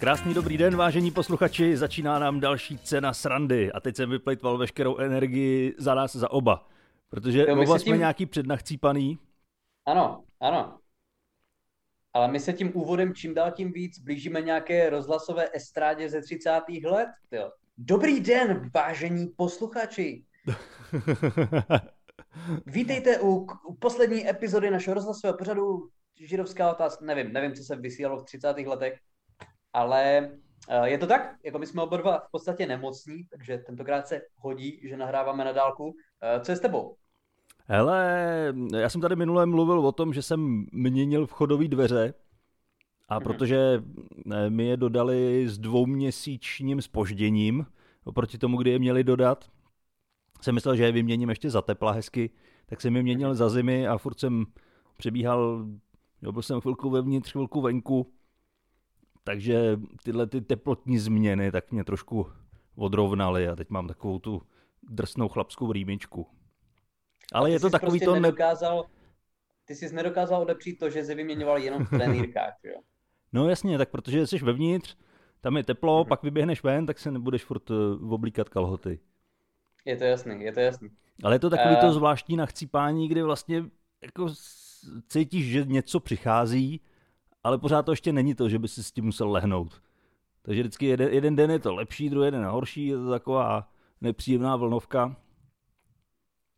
Krásný dobrý den, vážení posluchači, začíná nám další cena srandy a teď jsem vyplejtval veškerou energii za nás, za oba. Protože Jo, oba jsme tím- nějaký přednachcípaný. Ano, ano. Ale my se tím úvodem čím dál tím víc blížíme nějaké rozhlasové estrádě ze 30. let. Jo. Dobrý den, vážení posluchači. Vítejte u, u poslední epizody našeho rozhlasového pořadu Židovská otázka. Nevím, nevím, co se vysílalo v 30. letech, ale uh, je to tak, jako my jsme oba dva v podstatě nemocní, takže tentokrát se hodí, že nahráváme na dálku. Uh, co je s tebou? Hele, já jsem tady minule mluvil o tom, že jsem měnil vchodové dveře a Mhm. protože eh, mi je dodali s dvouměsíčním spožděním oproti tomu, kdy je měli dodat, jsem myslel, že je vyměním ještě za tepla hezky, tak jsem je měnil za zimy a furt jsem přebíhal, byl jsem chvilku vevnitř, chvilku venku, takže tyhle ty teplotní změny tak mě trošku odrovnaly a teď mám takovou tu drsnou chlapskou rýmičku. Ale je to jsi takový prostě to... Ne... nedokázal, Ty jsi nedokázal odepřít to, že jsi vyměňoval jenom v trenýrkách, jo? No jasně, tak protože jsi vevnitř, tam je teplo, Mhm. pak vyběhneš ven, tak se nebudeš furt uh, oblíkat kalhoty. Je to jasný, je to jasný. Ale je to takový Eh. to zvláštní nachcípání, kdy vlastně jako cítíš, že něco přichází, ale pořád to ještě není to, že by si s tím musel lehnout. Takže vždycky jeden, jeden den je to lepší, druhý den horší, je to taková nepříjemná vlnovka.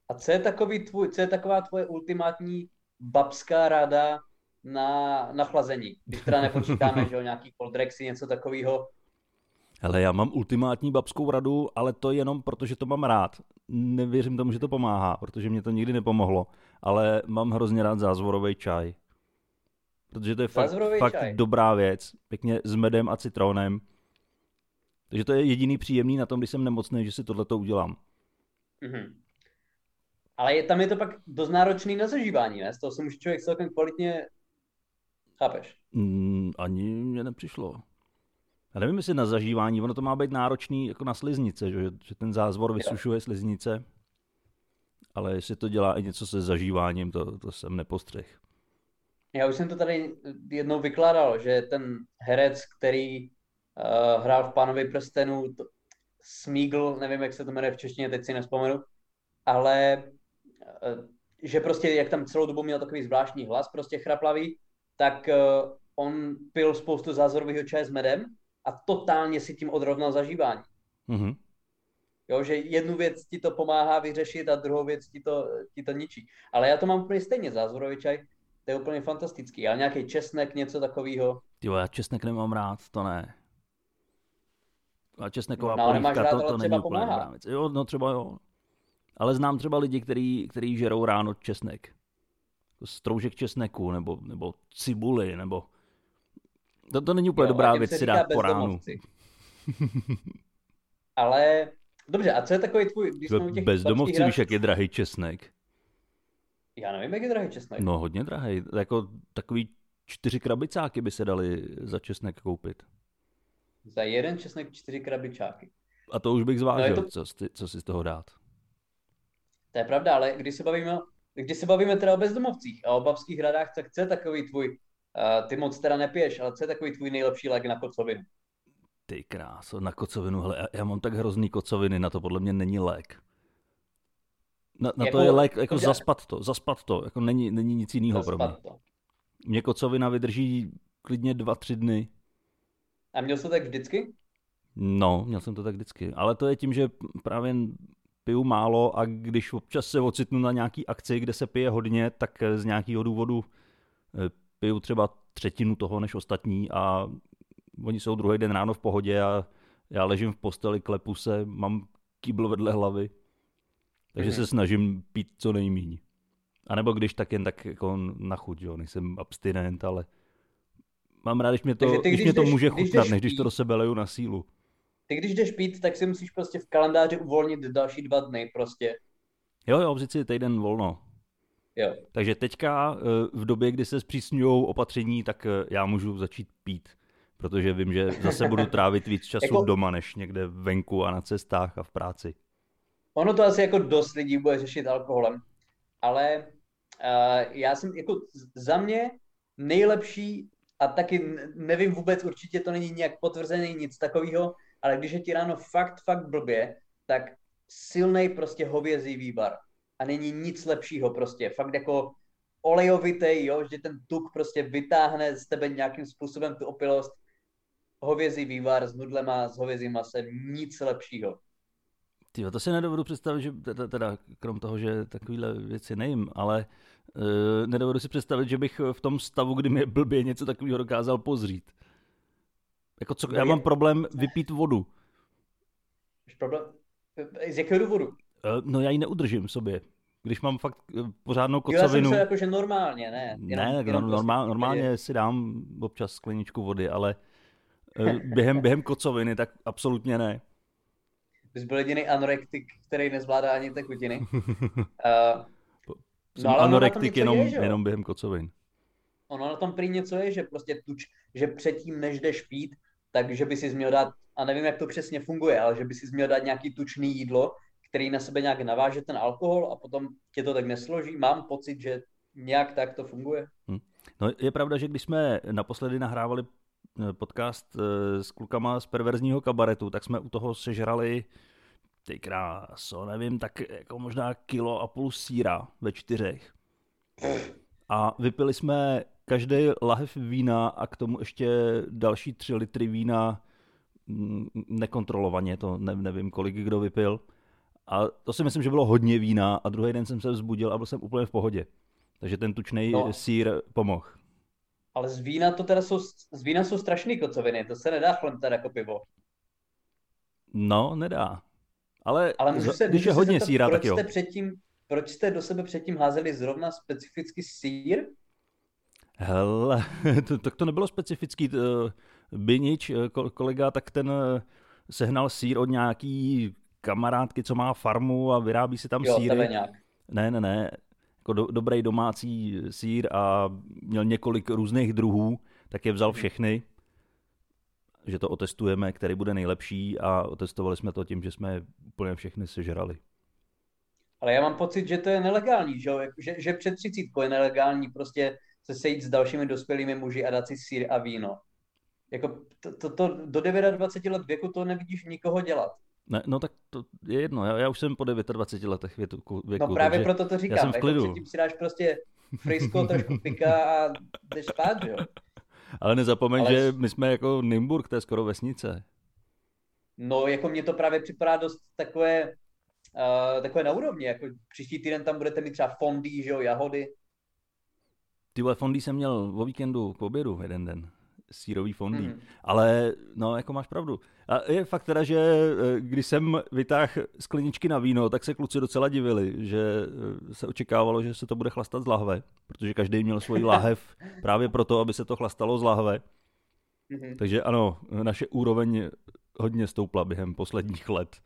A co je, takový tvůj, co je taková tvoje ultimátní babská rada na, na chlazení? Když teda nepočítáme, že jo, nějaký Coldrexy, něco takového. Hele, já mám ultimátní babskou radu, ale to jenom proto, že to mám rád. Nevěřím tomu, že to pomáhá, protože mě to nikdy nepomohlo, ale mám hrozně rád zázvorový čaj. Protože to je fakt, fakt čaj. dobrá věc, pěkně s medem a citronem. Takže to je jediný příjemný na tom, když jsem nemocný, že si tohleto udělám. Mhm. Ale je, tam je to pak dost náročný na zažívání, ne? Z toho se může člověk celkem kvalitně... Chápeš? Mm, ani mě nepřišlo. Já nevím, jestli na zažívání, ono to má být náročný jako na sliznice, že, že ten zázvor vysušuje sliznice. Ale jestli to dělá i něco se zažíváním, to, to jsem nepostřeh. Já už jsem to tady jednou vykládal, že ten herec, který uh, hrál v Pánovi prstenu, to, Smígl, nevím, jak se to jmenuje v češtině, teď si nespomenu, ale uh, že prostě, jak tam celou dobu měl takový zvláštní hlas, prostě chraplavý, tak uh, on pil spoustu zázorového čaje s medem a totálně si tím odrovnal zažívání. Mhm. Jo, že jednu věc ti to pomáhá vyřešit a druhou věc ti to, ti to ničí. Ale já to mám úplně stejně, zázorový čaj, to je úplně fantastický. Ale nějaký česnek, něco takového. Jo, já česnek nemám rád, to ne. A česneková No, polívka, to, to není úplně dobrá věc. Jo, no třeba jo. Ale znám třeba lidi, který, který žerou ráno česnek. Jako Stroužek česneku, nebo, nebo cibuly, nebo... To, to není úplně Jo, dobrá věc si dát po ránu. Ale dobře, a co je takový tvůj, když jsme těch Bezdomovci, víš, jak je drahý česnek. Já nevím, jak je drahý česnek. No hodně drahý. Jako takový čtyři krabicáky by se dali za česnek koupit. Za jeden česnek čtyři krabičáky. A to už bych zvážil, No, to- co, si- co si z toho dát. To je pravda, ale když se bavíme, když se bavíme teda o bezdomovcích a o babských radách, tak co je takový tvůj, uh, ty moc teda nepiješ, ale co je takový tvůj nejlepší lék na kocovinu? Ty kráso, na kocovinu, hele, já, já mám tak hrozný kocoviny, na to podle mě není lék. Na, na Jako- to je lék, jako dobře. zaspat to, zaspat to, jako není, není nic jiného pro mě. To. Mě kocovina vydrží klidně dva, tři dny. A měl jsi to tak vždycky? No, měl jsem to tak vždycky, ale to je tím, že právě piju málo a když občas se ocitnu na nějaký akci, kde se pije hodně, tak z nějakého důvodu eh, piju třeba třetinu toho než ostatní a oni jsou druhý den ráno v pohodě a já ležím v posteli, klepu se, mám kýbl vedle hlavy, takže Mhm. se snažím pít co nejméně. A nebo když tak jen tak jako na chuť, jo, nejsem abstinent, ale mám rád, když mě to, Takže ty, když když mě to jdeš- může když chutnat, než když to do sebe leju na sílu. Ty když jdeš pít, tak si musíš prostě v kalendáři uvolnit další dva dny prostě. Jo, jo, vzít si týden volno. Jo. Takže teďka eh, v době, kdy se zpřísňují opatření, tak eh, já můžu začít pít. Protože vím, že zase budu trávit víc času Jako- doma, než někde venku a na cestách a v práci. Ono to asi jako dost lidí bude řešit alkoholem, ale uh, já jsem jako za mě nejlepší a taky nevím vůbec, určitě to není nějak potvrzený nic takového, ale když je ti ráno fakt, fakt blbě, tak silnej prostě hovězí vývar. A není nic lepšího prostě. Fakt jako olejovitý, jo, že ten tuk prostě vytáhne z tebe nějakým způsobem tu opilost. Hovězí vývar s nudlema, s hovězím masem, nic lepšího. Tyjo, to si nedovedu představit, že teda, teda krom toho, že takovéhle věci nejím, ale uh, nedovedu si představit, že bych v tom stavu, kdy mi je blbě něco takového dokázal pozřít. Jako co, já mám problém vypít vodu. Máš problém? Z jakého důvodu? Uh, no já ji neudržím v sobě. Když mám fakt eh, pořádnou kocovinu. Jo, já jsem jako, že normálně, ne? Jenom, ne, jenom normál, prostě normálně si dám občas skleničku vody, ale během, během kocoviny tak absolutně ne bys byl jediný anorektik, který nezvládá ani tekutiny. Uh, Jsem no, anorektik jenom, je, jenom během kocovin. Ono na tom prý něco je, že prostě tuč, že předtím, než jdeš pít, takže by si měl dát, a nevím, jak to přesně funguje, ale že by si měl dát nějaký tučný jídlo, který na sebe nějak naváže ten alkohol a potom tě to tak nesloží. Mám pocit, že nějak tak to funguje. Hm. No je pravda, že když jsme naposledy nahrávali podcast eh, s klukama z perverzního kabaretu, tak jsme u toho sežrali ty kráso, nevím, tak jako možná kilo a půl síra ve čtyřech. A vypili jsme každý lahev vína a k tomu ještě další tři litry vína mm, nekontrolovaně, to ne, nevím, kolik kdo vypil. A to si myslím, že bylo hodně vína a druhý den jsem se vzbudil a byl jsem úplně v pohodě. Takže ten tučný no. sír pomohl. Ale z vína to teda jsou, z vína jsou strašný kocoviny, to se nedá chlemtat jako pivo. No, nedá. Ale, Ale můžu se, když je hodně zeptat, síra, tak jo. Jste předtím, proč jste do sebe předtím házeli zrovna specificky sír? Hele, to, tak to nebylo specifický. Binič, eh, kolega, tak ten eh, sehnal sír od nějaký kamarádky, co má farmu a vyrábí si tam jo, síry. nějak. Ne, ne, ne jako do, dobrý domácí sír a měl několik různých druhů, tak je vzal všechny, že to otestujeme, který bude nejlepší a otestovali jsme to tím, že jsme úplně všechny sežrali. Ale já mám pocit, že to je nelegální, že, že, že před třicítkou je nelegální prostě se sejít s dalšími dospělými muži a dát si sír a víno. Jako to, to, to, do 29 let věku to nevidíš nikoho dělat. Ne, no tak to je jedno, já, já už jsem po 29 letech věku. věku no právě proto to říkám, já jsem v klidu. Jako si dáš prostě frisko, trošku pika a jdeš spát, jo. Ale nezapomeň, Ale... že my jsme jako Nymburk, to je skoro vesnice. No, jako mně to právě připadá dost takové, uh, takové na úrovni, jako příští týden tam budete mít třeba fondy, že jo, jahody. Ty fondy jsem měl o víkendu k obědu jeden den sírový fondy. Mm. Ale no, jako máš pravdu. A je fakt teda, že eh, když jsem vytáhl skleničky na víno, tak se kluci docela divili, že eh, se očekávalo, že se to bude chlastat z lahve, protože každý měl svůj láhev právě proto, aby se to chlastalo z lahve. Mm-hmm. Takže ano, naše úroveň hodně stoupla během posledních let.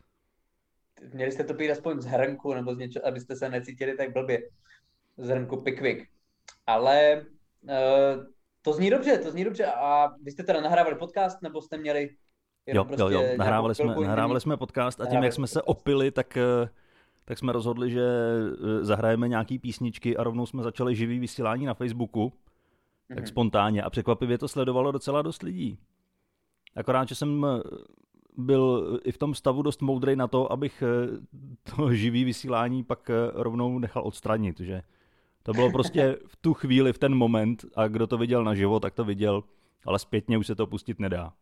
Měli jste to pít aspoň z hrnku, nebo z něčeho, abyste se necítili tak blbě. Z hrnku Pickwick. Ale uh, to zní dobře, to zní dobře. A vy jste teda nahrávali podcast, nebo jste měli jo, prostě jo, jo, nahrávali jsme, nahrávali jsme podcast a tím, jak jsme se opili, tak, eh, tak jsme rozhodli, že eh, zahrajeme nějaký písničky a rovnou jsme začali živý vysílání na Facebooku, tak mm-hmm. spontánně a překvapivě to sledovalo docela dost lidí. Akorát, že jsem eh, byl i v tom stavu dost moudrý na to, abych to živý vysílání pak rovnou nechal odstranit, že to bylo prostě v tu chvíli, v ten moment a kdo to viděl naživo, tak to viděl, ale zpětně už se to pustit nedá.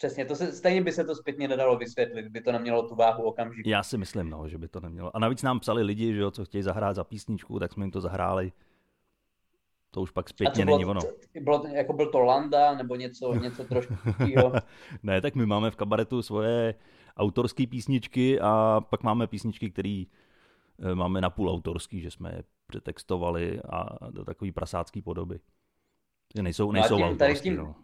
Přesně, to se, stejně by se to zpětně nedalo vysvětlit, by to nemělo tu váhu okamžiku. Já si myslím, no, že by to nemělo. A navíc nám psali lidi, že jo, co chtějí zahrát za písničku, tak jsme jim to zahráli. To už pak zpětně bylo, není ono. Bylo, jako byl to Landa nebo něco, něco trošku ne, tak my máme v kabaretu svoje autorské písničky a pak máme písničky, které eh, máme napůl autorský, že jsme je přetextovali a do takové prasácké podoby. Že nejsou, nejsou no tím, tady, tím, no.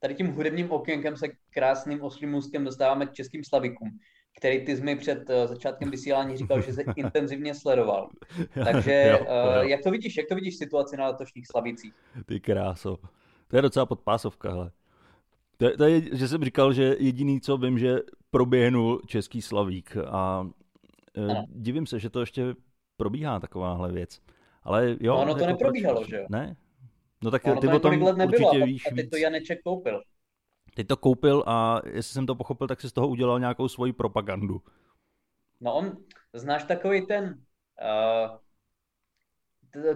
Tady tím hudebním okénkem se krásným oslým můstkem dostáváme k českým slavikům, který ty jsi mi před uh, začátkem vysílání říkal, že se intenzivně sledoval. Takže jo, uh, jo. jak to vidíš, jak to vidíš situaci na letošních slavicích? Ty kráso. To je docela podpásovka, hele. To, to je, že jsem říkal, že jediný, co vím, že proběhnul český slavík a ano. divím se, že to ještě probíhá takováhle věc. Ale jo. No ono to jako neprobíhalo, proč, že jo? Ne? No tak ono ty to o tom let nebylo, určitě a víš teď víc. to Janeček koupil. Teď to koupil a jestli jsem to pochopil, tak si z toho udělal nějakou svoji propagandu. No on, znáš takový ten, uh,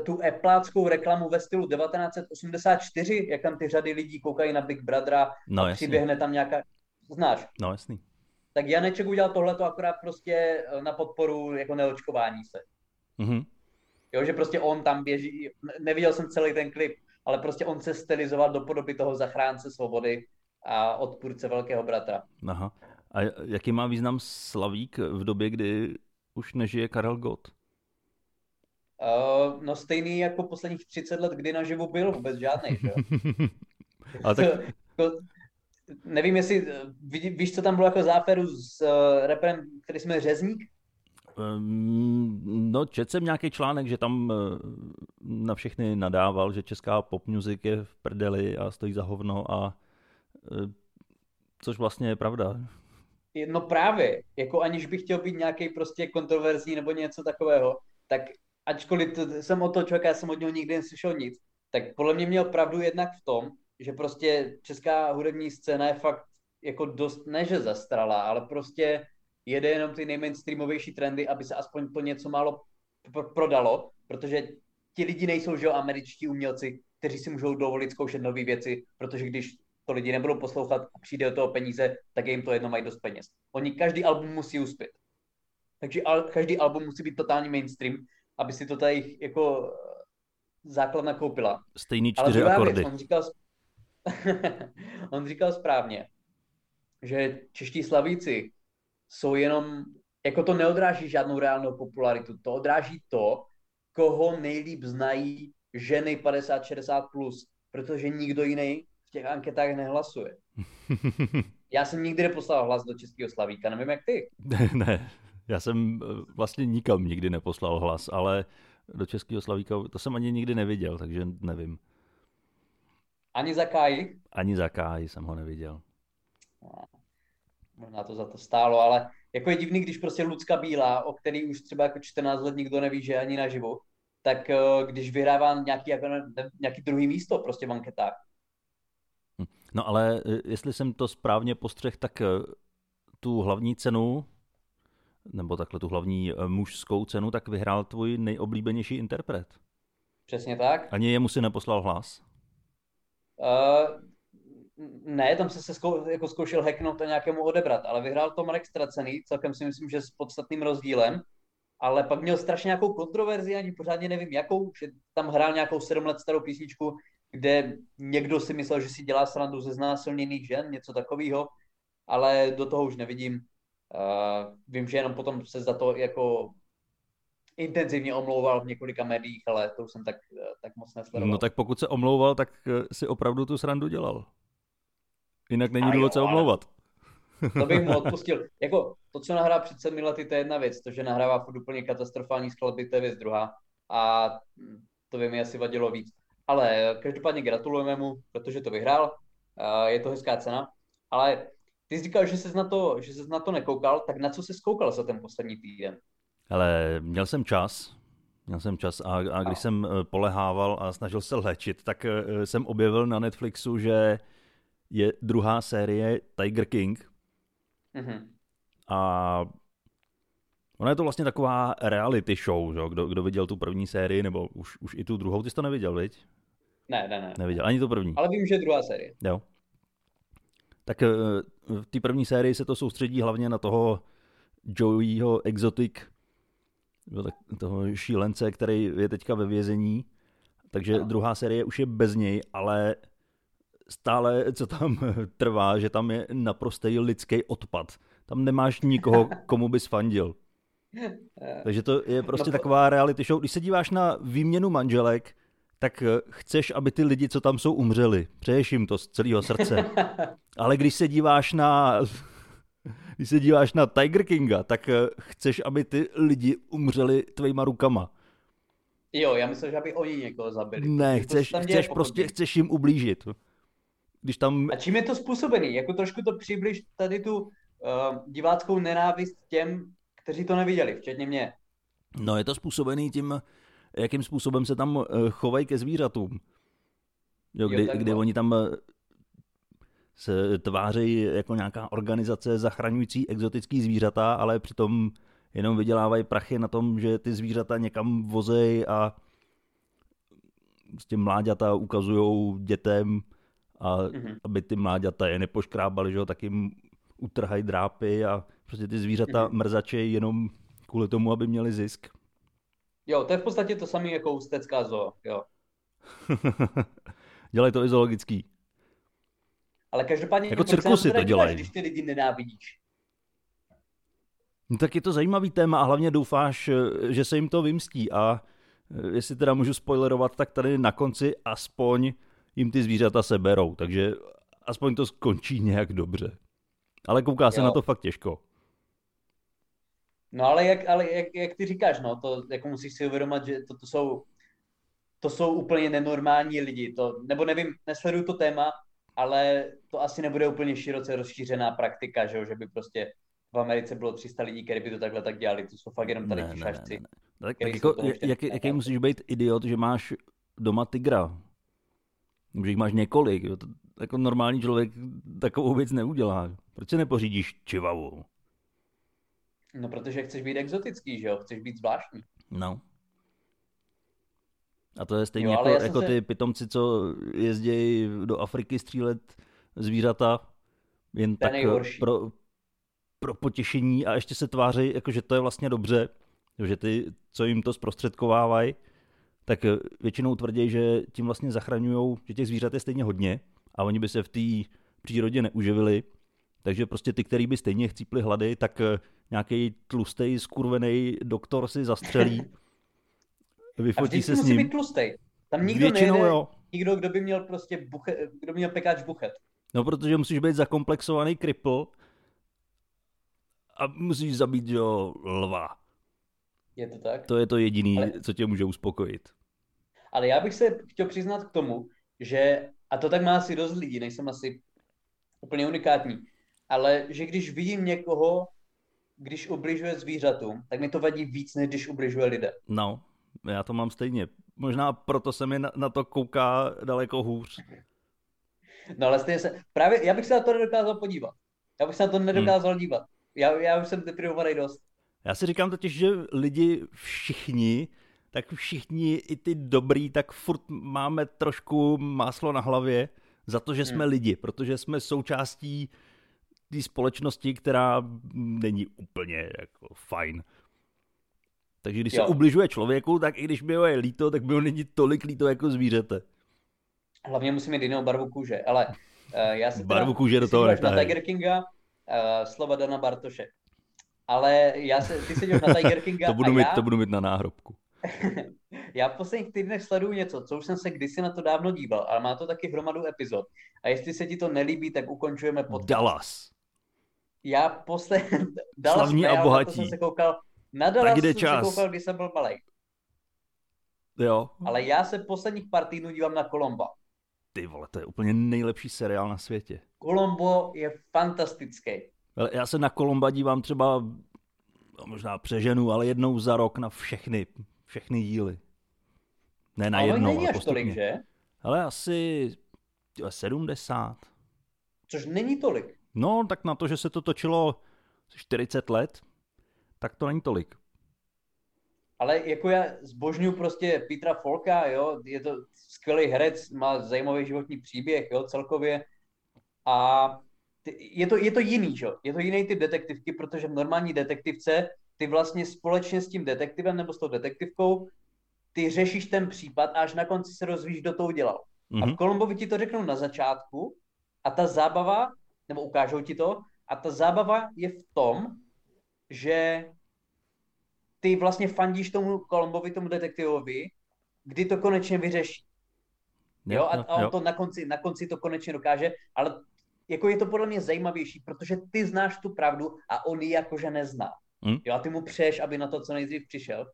tu epláckou reklamu ve stylu 1984, jak tam ty řady lidí koukají na Big Brothera No a přiběhne tam nějaká, znáš, no jasný. tak Janeček udělal tohleto akorát prostě eh, na podporu jako neočkování se. Mhm. Jo, že prostě on tam běží, ne- neviděl jsem celý ten klip, ale prostě on se stylizoval do podoby toho zachránce svobody a odpůrce velkého bratra. Aha. A jaký má význam Slavík v době, kdy už nežije Karel Gott? Uh, no stejný jako posledních 30 let, kdy naživu byl, vůbec žádný, že tak Jako, nevím, jestli eh, víš, co tam bylo jako záferu s uh, reperem, který jsme Řezník? Um, no, četl jsem nějaký článek, že tam eh, na všechny nadával, že česká pop music je v prdeli a stojí za hovno a eh, což vlastně je pravda. No právě, jako aniž bych chtěl být nějaký prostě kontroverzní nebo něco takového, tak ačkoliv to, jsem od toho člověka, já jsem od něho nikdy neslyšel nic, tak podle mě měl pravdu jednak v tom, že prostě česká hudební scéna je fakt jako dost, ne že zastrala, ale prostě jede jenom ty nejmainstreamovější trendy, aby se aspoň to něco málo pr- prodalo, protože ti lidi nejsou, že jo, američtí umělci, kteří si můžou dovolit zkoušet nové věci, protože když to lidi nebudou poslouchat a přijde do toho peníze, tak jim to jedno, mají dost peněz. Oni každý album musí uspět. Takže al, každý album musí být totální mainstream, aby si to tady jako základna koupila. Stejný Ale čtyři druhá akordy. věc, on říkal, on říkal správně, že čeští slavíci jsou jenom, jako to neodráží žádnou reálnou popularitu, to odráží to, koho nejlíp znají ženy 50-60+, plus, protože nikdo jiný v těch anketách nehlasuje. Já jsem nikdy neposlal hlas do Českého Slavíka, nevím jak ty. ne, já jsem eh, vlastně nikam nikdy neposlal hlas, ale do Českého Slavíka to jsem ani nikdy neviděl, takže nevím. Ani za Káji, Ani za Káji jsem ho neviděl. Možná to za to stálo, ale jako je divný, když prostě Lucka Bílá, o který už třeba jako 14 let nikdo neví, že ani naživu, tak eh, když vyhrává nějaký, jako, nějaký druhý místo prostě v anketách. No ale eh, jestli jsem to správně postřeh, tak eh, tu hlavní cenu, nebo takhle tu hlavní mužskou cenu, tak vyhrál tvůj nejoblíbenější interpret. Přesně tak. Ani jemu si neposlal hlas. Uh, ne, tam se, se zkou, jako zkoušel hacknout a nějakému odebrat, ale vyhrál to Marek Stracený, celkem si myslím, že s podstatným rozdílem, ale pak měl strašně nějakou kontroverzi, ani pořádně nevím jakou, že tam hrál nějakou sedm let starou písničku, kde někdo si myslel, že si dělá srandu ze znásilněných žen, něco takového, ale do toho už nevidím. Uh, vím, že jenom potom se za to jako intenzivně omlouval v několika médiích, ale to už jsem tak, tak moc nesledoval. No tak pokud se omlouval, tak eh, si opravdu tu srandu dělal. Jinak není důvod se omlouvat. To bych mu odpustil. Jako to, co nahrál před sedmi lety, to je jedna věc. To, že nahrává furt úplně katastrofální skladby, to je věc druhá. A to by mi asi vadilo víc. Ale každopádně gratulujeme mu, protože to vyhrál. A Je to hezká cena. Ale ty jsi říkal, že jsi na to, že jsi na to nekoukal, tak na co jsi koukal za ten poslední týden? Ale měl jsem čas, měl jsem čas a, a když jsem eh, polehával a snažil se léčit, tak eh, jsem objevil na Netflixu, že je druhá série Tiger King Mhm. a ona je to vlastně taková reality show, že? Kdo, kdo viděl tu první sérii, nebo už, už i tu druhou, ty jsi to neviděl, viď? Ne, ne, ne. Neviděl, ani tu první. Ale vím, že je druhá série. Jo. Tak eh, v té první sérii se to soustředí hlavně na toho Joeyho Exotic, toho šílence, který je teďka ve vězení. Takže Ano. druhá série už je bez něj, ale stále, co tam trvá, že tam je naprostý lidský odpad. Tam nemáš nikoho, komu bys fandil. Takže to je prostě No to- taková reality show. Když se díváš na výměnu manželek, tak eh, chceš, aby ty lidi, co tam jsou, umřeli. Přeješ jim to z celého srdce. Ale když se díváš na když se díváš na Tiger Kinga, tak eh, chceš, aby ty lidi umřeli tvýma rukama. Jo, já myslím, že aby oni někoho zabili. Ne, chceš, chceš prostě, chceš jim ublížit. Když tam, A čím je to způsobený? Jako trošku to přibliž tady tu uh, diváckou nenávist těm, kteří to neviděli, včetně mě. no je to způsobený tím, jakým způsobem se tam eh, chovají ke zvířatům. Jo, kdy, jo, kdy oni tam eh, se tváří jako nějaká organizace zachraňující exotický zvířata, ale přitom jenom vydělávají prachy na tom, že ty zvířata někam vozej a s tím mláďata ukazují dětem a mm-hmm. aby ty mláďata je nepoškrábali, že jo, tak jim utrhají drápy a prostě ty zvířata mm-hmm. mrzačejí jenom kvůli tomu, aby měli zisk. Jo, to je v podstatě to samé jako ústecká zoo, jo. Dělají to i zoologický. Ale každopádně... Jako cirkusy to dělají. Když ty lidi nenávidíš. No tak je to zajímavý téma a hlavně doufáš, že se jim to vymstí a jestli teda můžu spoilerovat, tak tady na konci aspoň jim ty zvířata seberou, takže aspoň to skončí nějak dobře. Ale kouká se jo. na to fakt těžko. No ale jak, ale jak, jak ty říkáš, no, to jako musíš si uvědomit, že to, to jsou to jsou úplně nenormální lidi. To, nebo nevím, nesleduju to téma, ale to asi nebude úplně široce rozšířená praktika, že, že by prostě v Americe bylo 300 lidí, kteří by to takhle tak dělali. To jsou fakt jenom tady šašci. Ne, ne, ne. Tak, jako, jak, jaký musíš být idiot, že máš doma tygra? Že jich máš několik. Jo? To, jako normální člověk takovou věc neudělá. Proč se nepořídíš čivavu? No, protože chceš být exotický, že jo? Chceš být zvláštní. No. A to je stejně jo, jako, jako se... ty pitomci, co jezdí do Afriky střílet zvířata jen tak pro, pro potěšení a ještě se tváří, jako že to je vlastně dobře, že ty, co jim to zprostředkovávají, tak většinou tvrdí, že tím vlastně zachraňují, že těch zvířat je stejně hodně a oni by se v té přírodě neuživili, takže prostě ty, který by stejně chcípli hlady, tak nějaký tlustý, skurvený doktor si zastřelí Vyfotí a se s ním. být tlustej. Tam nikdo Většinou nejde, jo. nikdo, kdo by měl prostě buchet, kdo by měl pekáč buchet. No, protože musíš být zakomplexovaný kripl a musíš zabít, jo, lva. Je to tak? To je to jediné, Ale... co tě může uspokojit. Ale já bych se chtěl přiznat k tomu, že, a to tak má asi dost lidí, nejsem asi úplně unikátní, ale že když vidím někoho, když ubližuje zvířatům, tak mi to vadí víc, než když ubližuje lidé. No, já to mám stejně. Možná proto se mi na, na to kouká daleko hůř. No ale stejně se, právě já bych se na to nedokázal podívat. Já bych se na to nedokázal hmm. dívat. Já, já už jsem deprivovaný dost. Já si říkám totiž, že lidi všichni, tak všichni i ty dobrý, tak furt máme trošku máslo na hlavě za to, že jsme hmm. lidi, protože jsme součástí té společnosti, která není úplně jako fajn. Takže když jo. se ubližuje člověku, tak i když by ho je líto, tak by ho není tolik líto jako zvířete. Hlavně musí mít jinou barvu kůže, ale uh, já si Barvu kůže do toho na Tiger Kinga, uh, slova Dana Bartoše. Ale já se, ty se na Tiger Kinga to, budu mít, já... to budu mít na náhrobku. já v posledních týdnech sleduju něco, co už jsem se kdysi na to dávno díval, ale má to taky hromadu epizod. A jestli se ti to nelíbí, tak ukončujeme podcast. Dallas. Já posled... Dallas Slavní a bohatí. Jsem se koukal na Dallas jsem čas. se koukal, když jsem byl malý. Jo. Ale já se posledních pár týdnů dívám na Kolomba. Ty vole, to je úplně nejlepší seriál na světě. Kolombo je fantastický. Já se na Kolomba dívám třeba, no, možná přeženu, ale jednou za rok na všechny, všechny díly. Ne na ale jednou, není ale až tolik, že? Ale asi 70. Což není tolik. No, tak na to, že se to točilo 40 let, tak to není tolik. Ale jako já zbožňuju prostě Petra Folka, jo, je to skvělý herec, má zajímavý životní příběh, jo, celkově. A je to, je to jiný, jo, je to jiný typ detektivky, protože v normální detektivce ty vlastně společně s tím detektivem nebo s tou detektivkou ty řešíš ten případ a až na konci se rozvíš, kdo to udělal. Mm-hmm. A v mhm. Kolumbovi ti to řeknou na začátku a ta zábava, nebo ukážou ti to, a ta zábava je v tom, že ty vlastně fandíš tomu Kolombovi, tomu detektivovi, kdy to konečně vyřeší. Jo, jo, a, a on jo. to na konci, na konci to konečně dokáže, ale jako je to podle mě zajímavější, protože ty znáš tu pravdu a on ji jakože nezná. Hmm? Jo, a ty mu přeješ, aby na to co nejdřív přišel.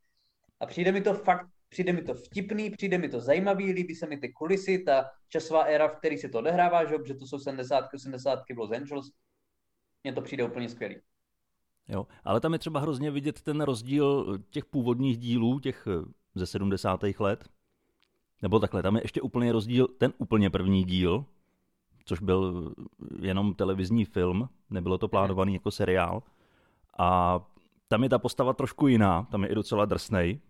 A přijde mi to fakt, přijde mi to vtipný, přijde mi to zajímavý, líbí se mi ty kulisy, ta časová éra, v které se to odehrává, že, protože to jsou 70. 80. v Los Angeles. Mně to přijde úplně skvělý. Jo, ale tam je třeba hrozně vidět ten rozdíl těch původních dílů, těch eh, ze 70. let, Nebo takhle, tam je ještě úplně rozdíl, ten úplně první díl, což byl jenom televizní film, nebylo to plánovaný jako seriál. A tam je ta postava trošku jiná, tam je i docela drsnej.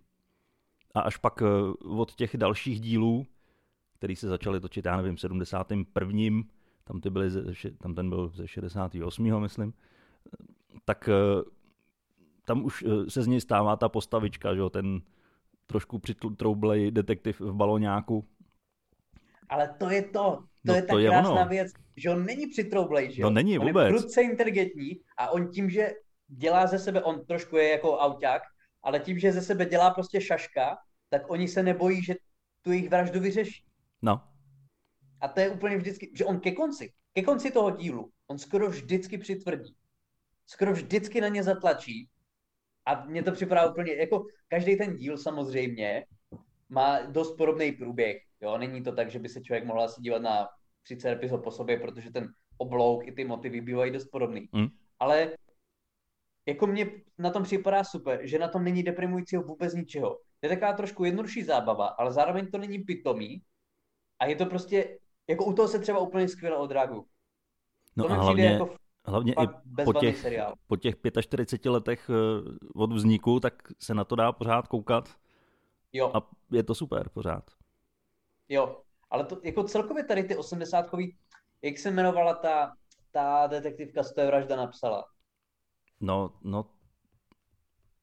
A až pak eh, od těch dalších dílů, který se začaly točit, já nevím, 71. Tam, ty byly, tam ten byl ze 68. myslím, tak eh, tam už eh, se z něj stává ta postavička, že jo, ten trošku přitroublej detektiv v baloňáku. Ale to je to, to no, je ta to krásná je věc, že on není přitroublej, že no, není on vůbec. je prudce inteligentní a on tím, že dělá ze sebe, on trošku je jako auták, ale tím, že ze sebe dělá prostě šaška, tak oni se nebojí, že tu jejich vraždu vyřeší. No. A to je úplně vždycky, že on ke konci, ke konci toho dílu, on skoro vždycky přitvrdí. Skoro vždycky na ně zatlačí a mně to připadá úplně, jako každý ten díl samozřejmě má dost podobný průběh. Jo? Není to tak, že by se člověk mohl asi dívat na 30 epizod po sobě, protože ten oblouk i ty motivy bývají dost podobný. Mm. Ale jako mě na tom připadá super, že na tom není deprimujícího vůbec ničeho. Je taková trošku jednodušší zábava, ale zároveň to není pitomý a je to prostě, jako u toho se třeba úplně skvěle odreaguju. No to a hlavně, jako hlavně i po těch, seriál. po těch 45 letech eh, od vzniku, tak se na to dá pořád koukat. Jo. A je to super pořád. Jo, ale to jako celkově tady ty 80 jak se jmenovala ta, ta detektivka z té vražda napsala? No, no,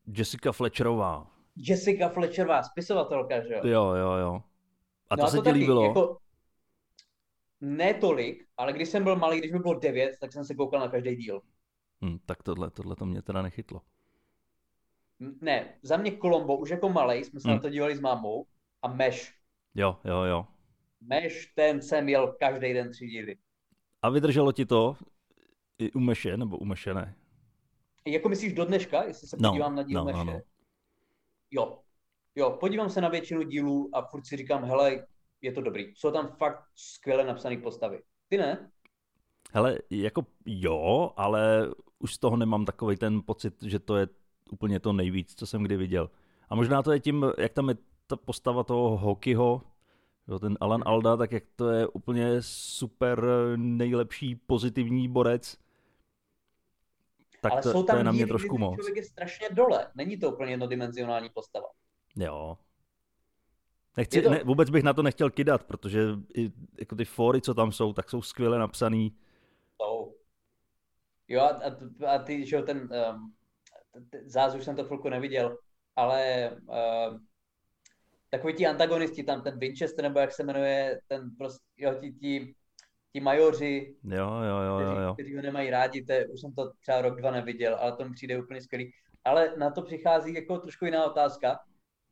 Jessica Fletcherová. Jessica Fletcherová, spisovatelka, že jo? Jo, jo, jo. A no to a se ti líbilo? Jako, ne tolik, ale když jsem byl malý, když mi bylo 9, tak jsem se koukal na každý díl. Hmm, tak tohle, tohle to mě teda nechytlo. Ne, za mě Colombo, už jako malý, jsme se hmm. na to dívali s mámou a Mesh. Jo, jo, jo. Mesh, ten jsem jel každý den tři díly. A vydrželo ti to i u Meše, nebo u Meše ne? Jako myslíš do dneška, jestli se no, podívám na díl no, Meše? No, no. Jo, jo, podívám se na většinu dílů a furt si říkám, hele, je to dobrý. Jsou tam fakt skvěle napsané postavy. Ty ne? Hele, jako jo, ale už z toho nemám takový ten pocit, že to je úplně to nejvíc, co jsem kdy viděl. A možná to je tím, jak tam je ta postava toho Hokyho, jo, ten Alan Alda, tak jak to je úplně super nejlepší pozitivní borec. Tak Ale to, jsou tam to je na mě díly, trošku moc. člověk je strašně dole. Není to úplně jednodimenzionální postava. Jo. Nechci, to... ne, vůbec bych na to nechtěl kidat, protože i, jako ty fóry, co tam jsou, tak jsou skvěle napsaný. Jsou. Jo a, a, a ty, že ten um, zás už jsem to chvilku neviděl, ale uh, takový ti antagonisti tam, ten Winchester, nebo jak se jmenuje, ten prostě, jo, ti, ti, ti majoři, jo, jo, jo, kteří, jo. kteří ho nemají rádi, to je, už jsem to třeba rok, dva neviděl, ale to mi přijde úplně skvělý. Ale na to přichází jako trošku jiná otázka.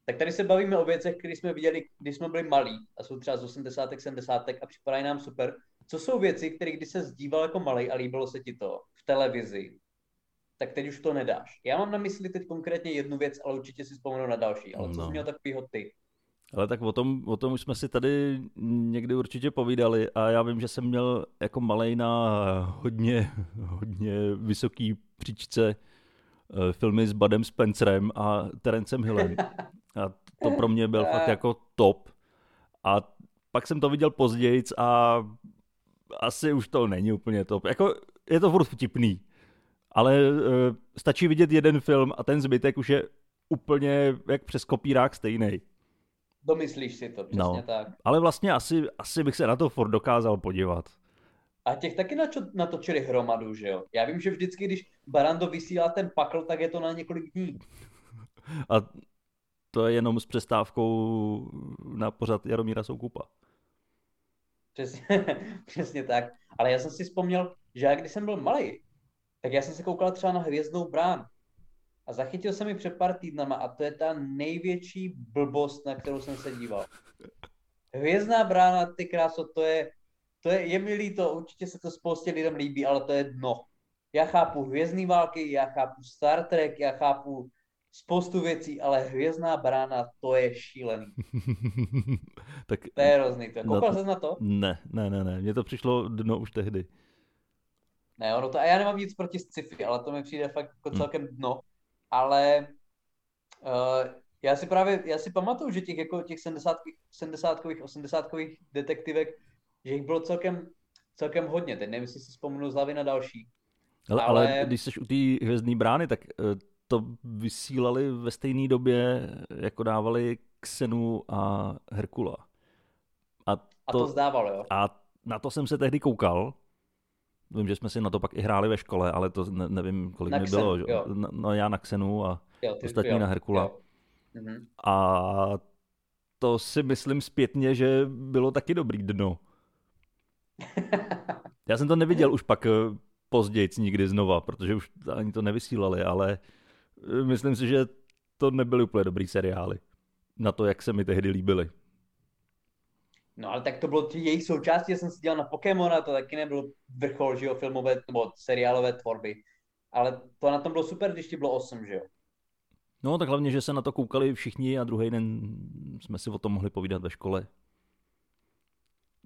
Tak tady se bavíme o věcech, které jsme viděli, když jsme byli malí a jsou třeba z 80. 70. a připadají nám super. Co jsou věci, které když se zdíval jako malý a líbilo se ti to v televizi, tak teď už to nedáš. Já mám na mysli teď konkrétně jednu věc, ale určitě si vzpomenu na další. Ale co no. jsi měl takovýho ty? Ale tak o tom, o tom už jsme si tady někdy určitě povídali a já vím, že jsem měl jako malej na hodně, hodně vysoký příčce eh, filmy s Badem Spencerem a Terencem Hillem. A to pro mě byl fakt jako top. A pak jsem to viděl později a asi už to není úplně top. Jako je to furt vtipný, ale uh, stačí vidět jeden film a ten zbytek už je úplně jak přes kopírák stejný. Domyslíš si to, přesně no, tak. Ale vlastně asi, asi bych se na to furt dokázal podívat. A těch taky natočili hromadu, že jo? Já vím, že vždycky, když Barando vysílá ten pakl, tak je to na několik dní. A to je jenom s přestávkou na pořad Jaromíra Soukupa. Přesně, přesně tak. Ale já jsem si vzpomněl, že já když jsem byl malý, tak já jsem se koukal třeba na Hvězdnou brán. A zachytil jsem ji před pár týdnama a to je ta největší blbost, na kterou jsem se díval. Hvězdná brána, ty kráso, to je, to je, je mi líto, určitě se to spoustě lidem líbí, ale to je dno. Já chápu Hvězdný války, já chápu Star Trek, já chápu spoustu věcí, ale Hvězdná brána, to je šílený. tak, to je hrozný. Koukal jsi na to? Ne, ne, ne, ne. Mně to přišlo dno už tehdy. Ne, ono to, a já nemám nic proti sci-fi, ale to mi přijde fakt jako hm. celkem dno. Ale uh, Já si právě, já si pamatuju, že těch jako těch 70, 70 80 detektivek, že jich bylo celkem, celkem hodně. Teď nevím, jestli si vzpomenu z hlavy na další. Ale, ale... ale když jsi u té hvězdné brány, tak eh, to vysílali ve stejné době, jako dávali Xenu a Herkula. A to, a to zdávalo, jo? A na to jsem se tehdy koukal. Vím, že jsme si na to pak i hráli ve škole, ale to ne, nevím, kolik na mi Xen, bylo. Jo. No, no já na Xenu a jo, ty, ostatní jo, na Herkula. Jo. Mhm. A to si myslím zpětně, že bylo taky dobrý dno. Já jsem to neviděl už pak eh, později nikdy znova, protože už ani to nevysílali, ale eh, myslím si, že to nebyly úplně dobrý seriály. Na to, jak se mi tehdy líbily. No ale tak to bylo jejich součástí, já jsem si dělal na Pokémona, to taky nebyl vrchol, že jo, filmové nebo seriálové tvorby. Ale to na tom bylo super, když ti bylo 8, že jo. No tak hlavně, že se na to koukali všichni a druhý den jsme si o tom mohli povídat ve škole.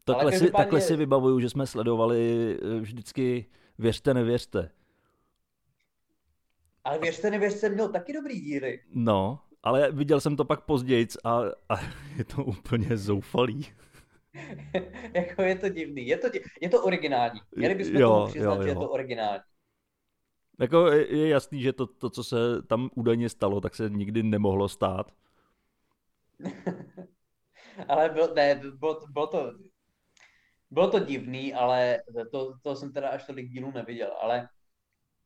Takhle, si, takhle si vybavuju, že jsme sledovali eh, vždycky věřte, nevěřte. Ale věřte, nevěřte měl taky dobrý díry. No, ale viděl jsem to pak později a, a je to úplně zoufalý. jako je to divný, je to, div... je to originální. Měli bychom jo, tomu přiznat, jo, jo. že je to originální. Jako je jasný, že to, to, co se tam údajně stalo, tak se nikdy nemohlo stát. ale byl, ne, bylo, bylo, to, bylo to divný, ale to, to jsem teda až tolik dílů neviděl. Ale,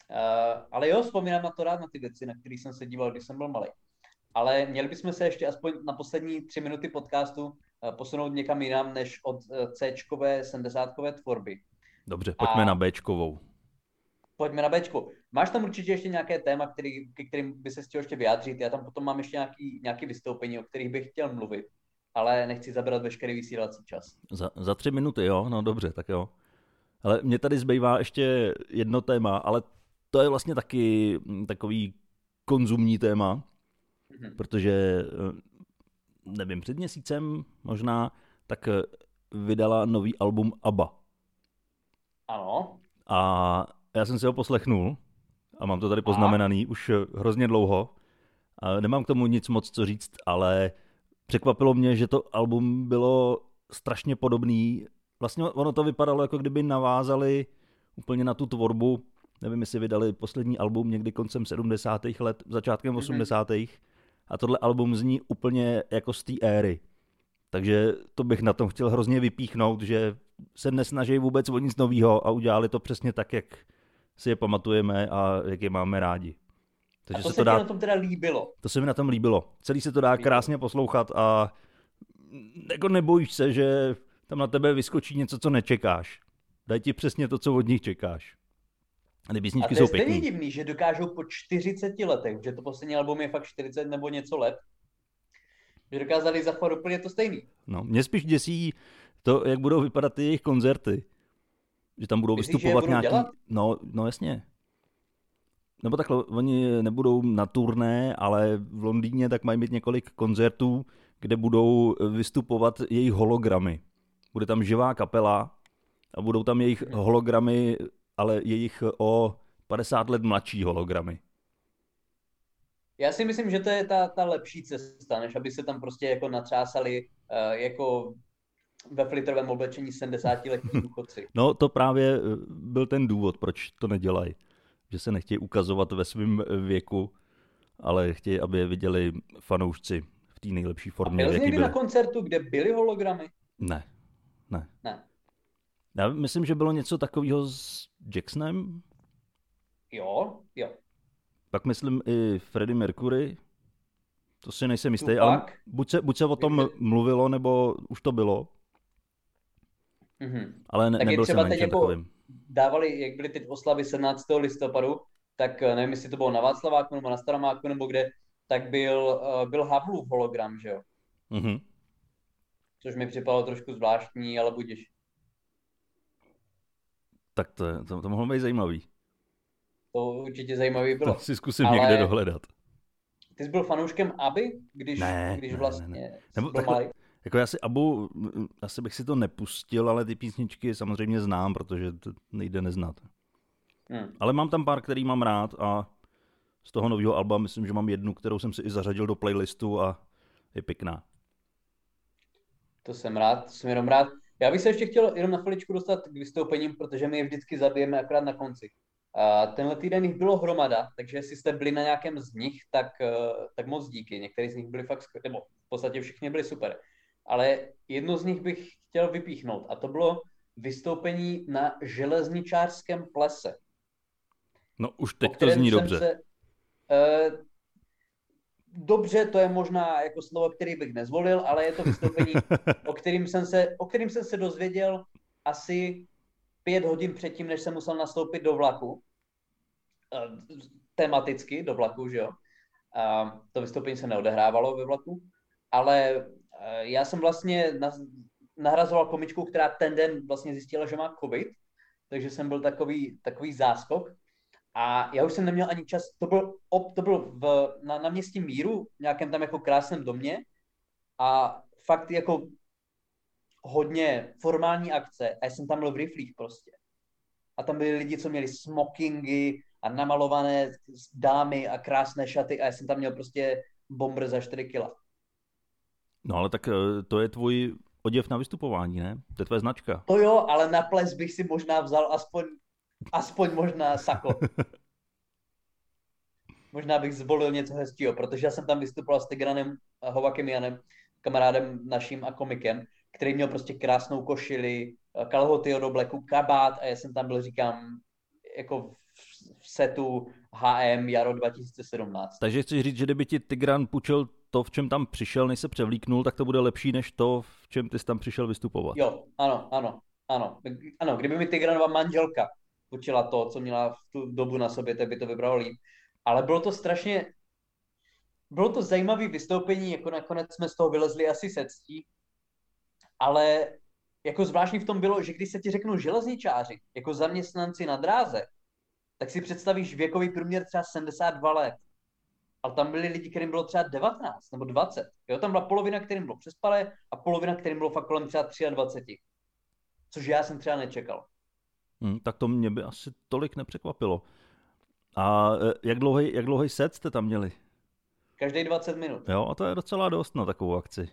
uh, ale jo, vzpomínám na to rád, na ty věci, na které jsem se díval, když jsem byl malý. Ale měli bychom se ještě aspoň na poslední tři minuty podcastu posunout někam jinam, než od uh, C-čkové, 70 tvorby. Dobře, pojďme A... na Bčkovou pojďme na Bčku. Máš tam určitě ještě nějaké téma, který, ke kterým by se chtěl ještě vyjádřit. Já tam potom mám ještě nějaký, nějaký vystoupení, o kterých bych chtěl mluvit, ale nechci zabrat veškerý vysílací čas. Za, za tři minuty, jo? No dobře, tak jo. Ale mě tady zbývá ještě jedno téma, ale to je vlastně taky mm, takový konzumní téma, mm-hmm. protože, eh, nevím, před měsícem možná, tak eh, vydala nový album ABBA. Ano. A já jsem si ho poslechnul a mám to tady poznamenaný už eh, hrozně dlouho. A nemám k tomu nic moc co říct, ale překvapilo mě, že to album bylo strašně podobný. Vlastně ono to vypadalo, jako kdyby navázali úplně na tu tvorbu. Nevím, jestli vydali poslední album někdy koncem 70. let, začátkem 80. Mm-hmm. A tohle album zní úplně jako z té éry. Takže to bych na tom chtěl hrozně vypíchnout, že se nesnaží vůbec o nic nového a udělali to přesně tak, jak si je pamatujeme a jak je máme rádi. Takže a to se, se to dá... na tom teda líbilo. To se mi na tom líbilo. Celý se to dá krásně poslouchat a jako nebojíš se, že tam na tebe vyskočí něco, co nečekáš. Daj ti přesně to, co od nich čekáš. A ty písničky jsou pěkný. A to je divný, že dokážou po 40 letech, že to poslední album je fakt 40 nebo něco let, že dokázali zachovat úplně to stejný. No, mě spíš děsí to, jak budou vypadat ty jejich koncerty. Že tam budou Myslíš, vystupovat budou nějaký... Dělat? No, no jasně. Nebo takhle, oni nebudou na turné, ale v Londýně tak mají mít několik koncertů, kde budou vystupovat jejich hologramy. Bude tam živá kapela a budou tam jejich hmm. hologramy, ale jejich o 50 let mladší hologramy. Já si myslím, že to je ta, ta lepší cesta, než aby se tam prostě jako natřásali uh, jako ve flitrovém oblečení 70 letí důchodci. No to právě eh, byl ten důvod, proč to nedělají. Že se nechtějí ukazovat ve svém eh, věku, ale chtějí, aby je viděli fanoušci v té nejlepší formě. A byl jsi někdy byli. na koncertu, kde byly hologramy? Ne, ne. Ne. Já myslím, že bylo něco takového s Jacksonem. Jo, jo. Pak myslím i Freddie Mercury. To si nejsem jistý, ale buď se, buď se o tom mluvilo, nebo už to bylo. Mm-hmm. Ale ne, tak nebyl třeba jsem teď jako takovým. dávali, jak byly teď oslavy 17. listopadu, tak eh, nevím, jestli to bylo na Václaváku nebo na Staromáku nebo kde, tak byl, uh, byl Havlův hologram, že jo? Mm-hmm. Což mi připadalo trošku zvláštní, ale budiš. Tak to, to, to mohlo být zajímavý. To určitě zajímavý bylo. To si zkusím ale... někde dohledat. Ty jsi byl fanouškem Aby, když, ne, když ne, vlastně ne, ne. Nebo takhle, jako já si Abu, asi bych si to nepustil, ale ty písničky samozřejmě znám, protože to nejde neznat. Hmm. Ale mám tam pár, který mám rád a z toho nového alba myslím, že mám jednu, kterou jsem si i zařadil do playlistu a je pěkná. To jsem rád, jsem jenom rád. Já bych se ještě chtěl jenom na chviličku dostat k vystoupením, protože my je vždycky zabijeme akorát na konci. A tenhle týden jich bylo hromada, takže jestli jste byli na nějakém z nich, tak, eh, tak moc díky. Některý z nich byli fakt, nebo v podstatě všichni byli super. Ale jedno z nich bych chtěl vypíchnout a to bylo vystoupení na železničářském plese. No už teď to zní dobře. Se, uh, dobře, to je možná jako slovo, který bych nezvolil, ale je to vystoupení, o kterým jsem se, o kterým jsem se dozvěděl asi pět hodin předtím, než jsem musel nastoupit do vlaku. Uh, tematicky do vlaku, že jo. To vystoupení se neodehrávalo ve vlaku, ale uh, já jsem vlastně na, nahrazoval komičku, která ten den vlastně zjistila, že má covid, takže jsem byl takový, takový záskok. A já už jsem neměl ani čas, to byl, op, to byl v, na, na městě Míru, v nějakém tam jako krásném domě a fakt jako hodně formální akce a já jsem tam byl v riflích prostě. A tam byli lidi, co měli smokingy a namalované dámy a krásné šaty a já jsem tam měl prostě bomber za 4 kila. No ale tak eh, to je tvůj oděv na vystupování, ne? To je tvoje značka. To jo, ale na ples bych si možná vzal aspoň, aspoň možná sako. možná bych zvolil něco hezkého, protože já jsem tam vystupoval s Tigranem Hovakem Janem, kamarádem naším a komikem, který měl prostě krásnou košili, kalhoty od obleku, kabát a já jsem tam byl, říkám, jako v setu HM Jaro 2017. Takže chci říct, že kdyby ti Tigran půjčil to, v čem tam přišel, než se převlíknul, tak to bude lepší než to, v čem ty jsi tam přišel vystupovat. Jo, ano, ano, ano. Ano, kdyby mi Tigranova manželka půjčila to, co měla v tu dobu na sobě, tak by to vybralo líp. Ale bylo to strašně, bylo to zajímavé vystoupení, jako nakonec jsme z toho vylezli asi se ctí, ale jako zvláštní v tom bylo, že když se ti řeknou železničáři, jako zaměstnanci na dráze, tak si představíš věkový průměr třeba 72 let ale tam byli lidi, kterým bylo třeba 19 nebo 20. Jo, tam byla polovina, kterým bylo přespalé a polovina, kterým bylo fakt kolem třeba 23. Což já jsem třeba nečekal. Hmm, tak to mě by asi tolik nepřekvapilo. A e, jak dlouhý, jak dlouhý set jste tam měli? Každý 20 minut. Jo, a to je docela dost na takovou akci.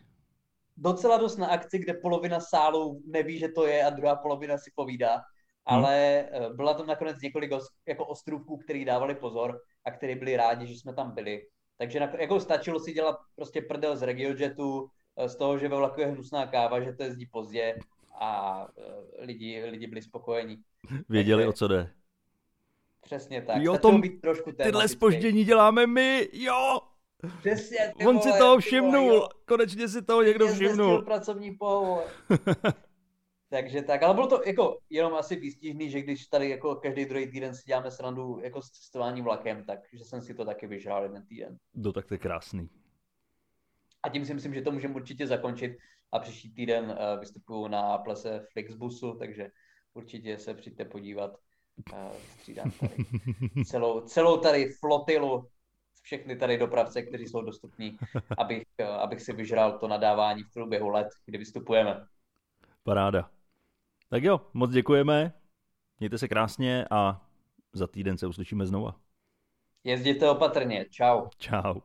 Docela dost na akci, kde polovina sálu neví, že to je a druhá polovina si povídá. Hmm. Ale e, byla tam nakonec několik jako ostrůvků, který dávali pozor a který byli rádi, že jsme tam byli. Takže na, jako stačilo si dělat prostě prdel z RegioJetu, eh, z toho, že ve vlaku je hnusná káva, že to jezdí pozdě a uh, lidi, lidi byli spokojení. Věděli, Takže, o co jde. Přesně tak. Jo, tom, být trošku tyhle spoždění děláme my, jo! Přesně, ty On vole, si toho všimnul, vole, konečně si toho někdo všimnul. pracovní pohovor. Takže tak, ale bylo to jako jenom asi výstižný, že když tady jako každý druhý týden si děláme srandu jako s cestování vlakem, takže jsem si to taky vyžral jeden týden. Do tak to je krásný. A tím si myslím, že to můžeme určitě zakončit a příští týden uh, vystupuju na plese Flixbusu, takže určitě se přijďte podívat. Uh, střídám tady celou, celou tady flotilu, všechny tady dopravce, kteří jsou dostupní, abych, uh, abych si vyžral to nadávání v průběhu let, kdy vystupujeme. Paráda. Tak jo, moc děkujeme, mějte se krásně a za týden se uslyšíme znova. Jezděte opatrně, čau. Čau.